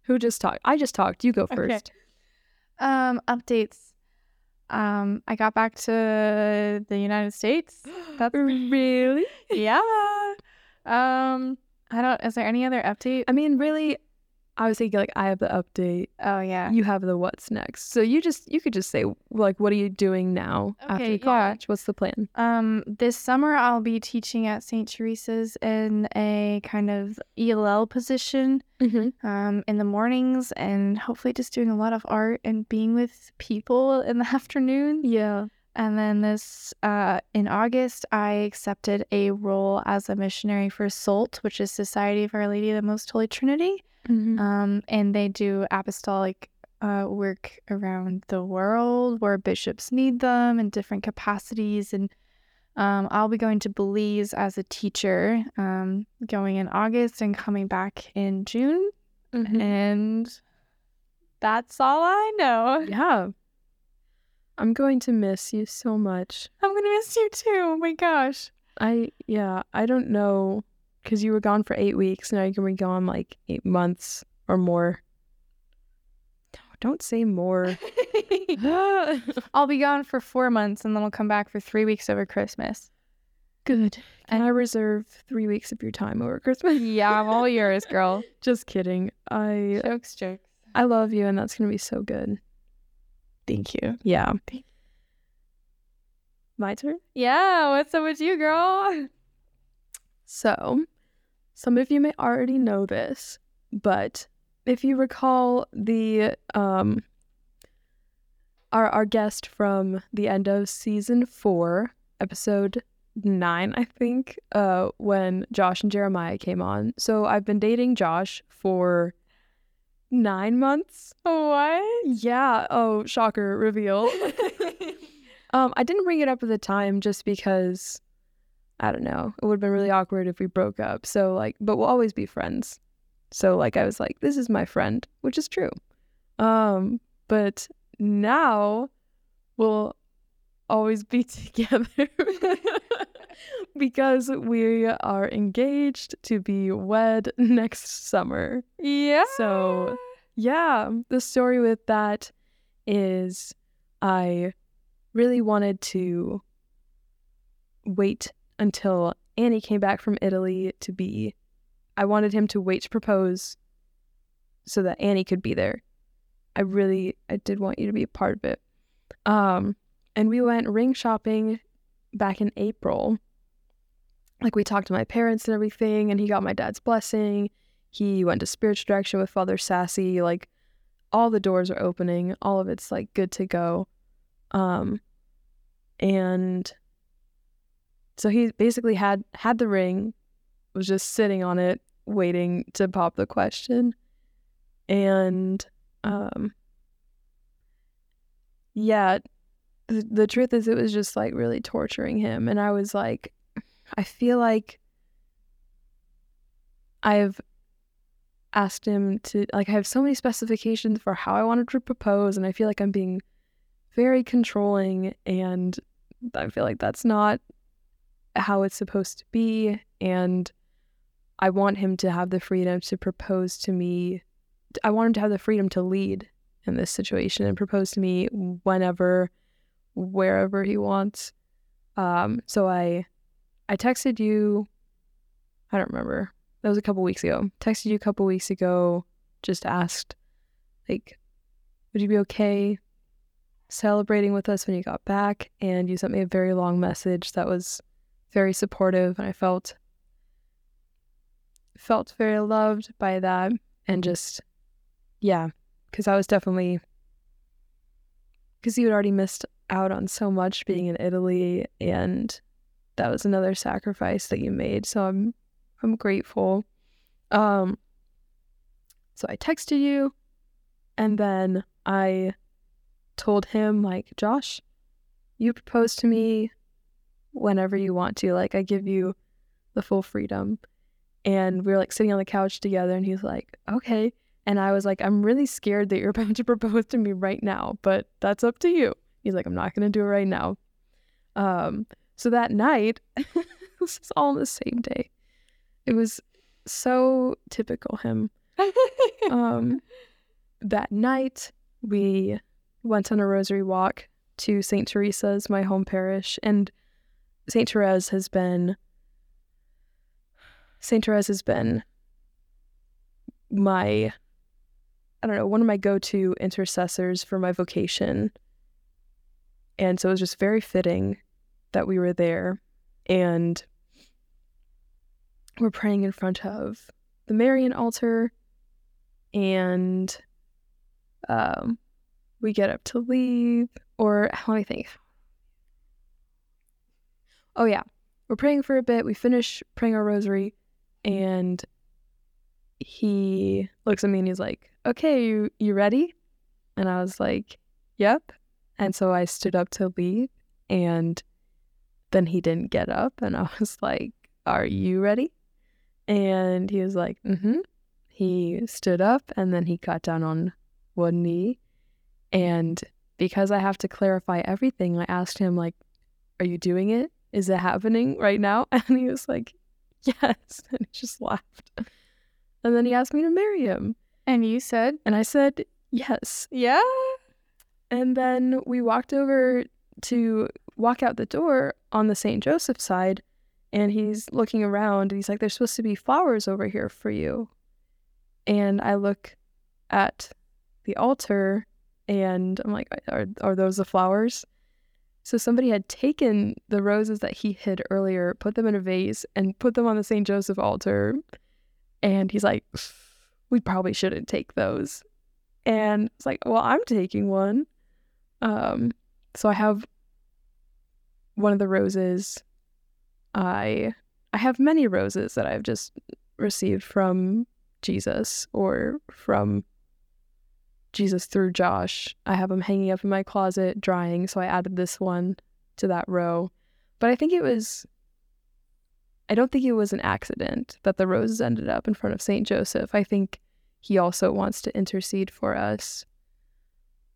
Speaker 1: Who just talked? I just talked. You go
Speaker 2: Okay.
Speaker 1: first.
Speaker 2: um, updates. Um, I got back to the United States. That's
Speaker 1: really?
Speaker 2: yeah. Um, I don't. Is there any other update?
Speaker 1: I mean, really, I was thinking like I have the update.
Speaker 2: Oh yeah.
Speaker 1: You have the what's next. So you just you could just say like, what are you doing now after
Speaker 2: Okay, yeah.
Speaker 1: college? What's the plan?
Speaker 2: Um, this summer I'll be teaching at St. Teresa's in a kind of ELL position.
Speaker 1: Mm-hmm.
Speaker 2: Um, in the mornings and hopefully just doing a lot of art and being with people in the afternoon.
Speaker 1: Yeah.
Speaker 2: And then this, uh, in August, I accepted a role as a missionary for SOLT, which is Society of Our Lady of the Most Holy Trinity.
Speaker 1: Mm-hmm.
Speaker 2: Um, and they do apostolic uh, work around the world where bishops need them in different capacities. And um, I'll be going to Belize as a teacher um, going in August and coming back in June.
Speaker 1: Mm-hmm.
Speaker 2: And that's all I know.
Speaker 1: Yeah. I'm going to miss you so much.
Speaker 2: I'm going to miss you too. Oh my gosh.
Speaker 1: I yeah, I don't know cuz you were gone for 8 weeks now you're going to be gone like 8 months or more. No, don't say more.
Speaker 2: I'll be gone for four months and then I'll come back for three weeks over Christmas.
Speaker 1: Good. Can I reserve 3 weeks of your time over Christmas?
Speaker 2: Yeah, I'm all yours, girl.
Speaker 1: Just kidding. I
Speaker 2: Jokes, jokes.
Speaker 1: I love you and that's going to be so good.
Speaker 2: Thank you.
Speaker 1: Yeah. My turn?
Speaker 2: Yeah, what's up with you, girl?
Speaker 1: So, some of you may already know this, but if you recall the um our our guest from the end of season 4, episode 9, I think, uh when Josh and Jeremiah came on. So, I've been dating Josh for 9 months.
Speaker 2: What?
Speaker 1: Yeah, oh, shocker, reveal. Um, I didn't bring it up at the time just because I don't know. It would have been really awkward if we broke up. So like, but we'll always be friends. So like I was like, this is my friend, which is true. Um, but now we'll always be together because we are engaged to be wed next summer.
Speaker 2: Yeah.
Speaker 1: So, yeah, the story with that is I really wanted to wait until Annie came back from Italy to be. I wanted him to wait to propose so that Annie could be there. I really, I did want you to be a part of it. Um, and we went ring shopping back in April. Like we talked to my parents and everything, and he got my dad's blessing. He went to spiritual direction with Father Sassy. Like all the doors are opening. All of it's like good to go. Um, and so he basically had had the ring, was just sitting on it, waiting to pop the question. And um yeah, the, truth is it was just like really torturing him and I was like I feel like I've asked him to like I have so many specifications for how I wanted to propose and I feel like I'm being very controlling and I feel like that's not how it's supposed to be and I want him to have the freedom to propose to me. I want him to have the freedom to lead in this situation and propose to me whenever wherever he wants. Um so I I texted you I don't remember. That was a couple weeks ago. Texted you a couple weeks ago, just asked like would you be okay celebrating with us when you got back and you sent me a very long message that was very supportive and I felt felt very loved by that and just yeah because I was definitely because you had already missed out on so much being in Italy and that was another sacrifice that you made so I'm I'm grateful um so I texted you and then I told him like Josh you propose to me whenever you want to. Like, I give you the full freedom. And we were like sitting on the couch together, and he's like, okay. And I was like, I'm really scared that you're about to propose to me right now, but that's up to you. He's like, I'm not going to do it right now. Um, so that night, this is all on the same day. It was so typical him. um, that night, we went on a rosary walk to St. Teresa's, my home parish, and St. Therese has been St. Therese has been my I don't know, one of my go-to intercessors for my vocation. And so it was just very fitting that we were there and we're praying in front of the Marian altar and um we get up to leave or let me think oh yeah, we're praying for a bit. We finish praying our rosary, and he looks at me and he's like, "Okay, you you ready?" And I was like, "Yep." And so I stood up to leave, and then he didn't get up, and I was like, "Are you ready?" And he was like, "Mm-hmm." He stood up, and then he got down on one knee, and because I have to clarify everything, I asked him like, "Are you doing it? Is it happening right now? And he was like, yes. And he just laughed. And then he asked me to marry him.
Speaker 2: And you said?
Speaker 1: And I said, yes.
Speaker 2: Yeah.
Speaker 1: And then we walked over to walk out the door on the St. Joseph side. And he's looking around and he's like, there's supposed to be flowers over here for you. And I look at the altar and I'm like, are, are those the flowers? So somebody had taken the roses that he hid earlier, put them in a vase, and put them on the St. Joseph altar. And he's like, we probably shouldn't take those. And it's like, well, I'm taking one. Um, so I have one of the roses. I I have many roses that I've just received from Jesus or from Jesus through Josh. I have them hanging up in my closet drying, so I added this one to that row. But I think it was I don't think it was an accident that the roses ended up in front of St. Joseph. I think he also wants to intercede for us.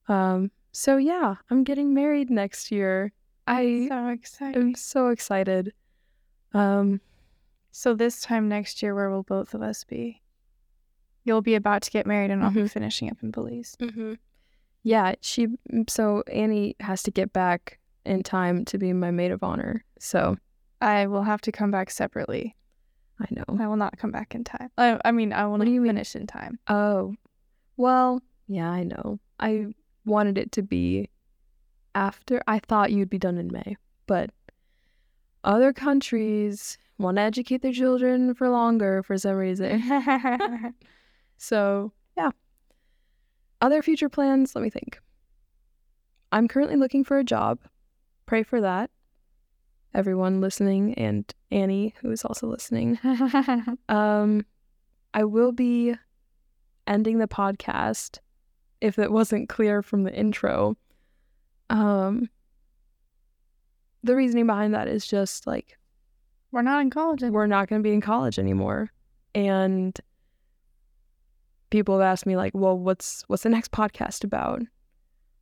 Speaker 1: Um, so yeah, I'm getting married next year. I
Speaker 2: so excited.
Speaker 1: I'm so excited. Um,
Speaker 2: So this time next year, where will both of us be? You'll be about to get married, and I'll be
Speaker 1: Mhm.
Speaker 2: finishing up in Belize.
Speaker 1: yeah, she so Annie has to get back in time to be my maid of honor. So
Speaker 2: I will have to come back separately.
Speaker 1: I know.
Speaker 2: I will not come back in time. I, I mean, I will
Speaker 1: What
Speaker 2: not
Speaker 1: do you mean?
Speaker 2: finish in time.
Speaker 1: Oh, well, yeah, I know. I wanted it to be after. I thought you'd be done in May, but other countries want to educate their children for longer for some reason. so, yeah. Other future plans, let me think. I'm currently looking for a job. Pray for that. Everyone listening and Annie, who is also listening. Um, I will be ending the podcast if it wasn't clear from the intro. Um, the reasoning behind that is just like
Speaker 2: We're not in college. anymore.
Speaker 1: we're not going to be in college anymore, and people have asked me like, "Well, what's what's the next podcast about?"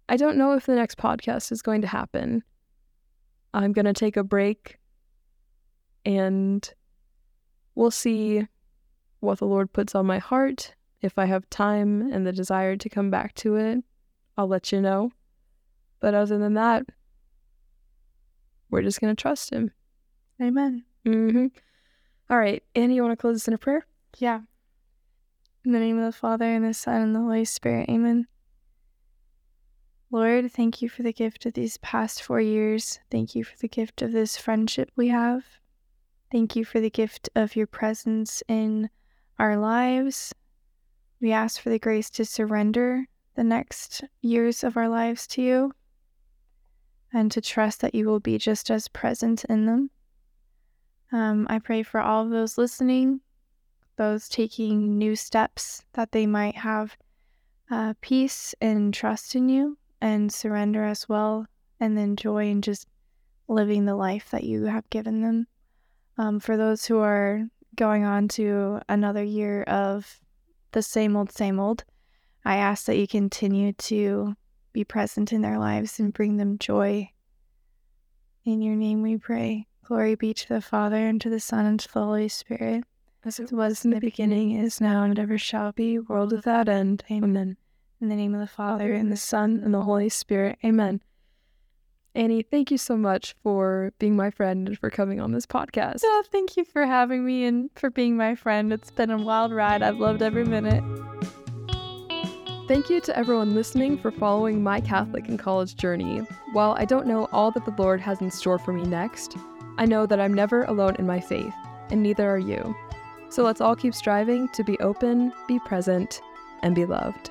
Speaker 1: I don't know if the next podcast is going to happen. I'm going to take a break and we'll see what the Lord puts on my heart. If I have time and the desire to come back to it, I'll let you know. But other than that, we're just going to trust Him.
Speaker 2: Amen.
Speaker 1: Mm-hmm. All right. Annie, you want to close us in a prayer?
Speaker 2: Yeah. In the name of the Father, and the Son, and the Holy Spirit. Amen. Lord, thank you for the gift of these past four years. Thank you for the gift of this friendship we have. Thank you for the gift of your presence in our lives. We ask for the grace to surrender the next years of our lives to you and to trust that you will be just as present in them. Um, I pray for all of those listening those taking new steps that they might have uh, peace and trust in you and surrender as well and then joy in just living the life that you have given them um, for those who are going on to another year of the same old same old i ask that you continue to be present in their lives and bring them joy in your name we pray glory be to the father and to the son and to the holy spirit
Speaker 1: As
Speaker 2: it was in the beginning, is now, and ever shall be, world without end. Amen. In the name of the Father, and the Son, and the Holy Spirit. Amen.
Speaker 1: Annie, thank you so much for being my friend and for coming on this podcast.
Speaker 2: So thank you for having me and for being my friend. It's been a wild ride. I've loved every minute.
Speaker 1: Thank you to everyone listening for following my Catholic and college journey. While I don't know all that the Lord has in store for me next, I know that I'm never alone in my faith, and neither are you. So let's all keep striving to be open, be present, and be loved.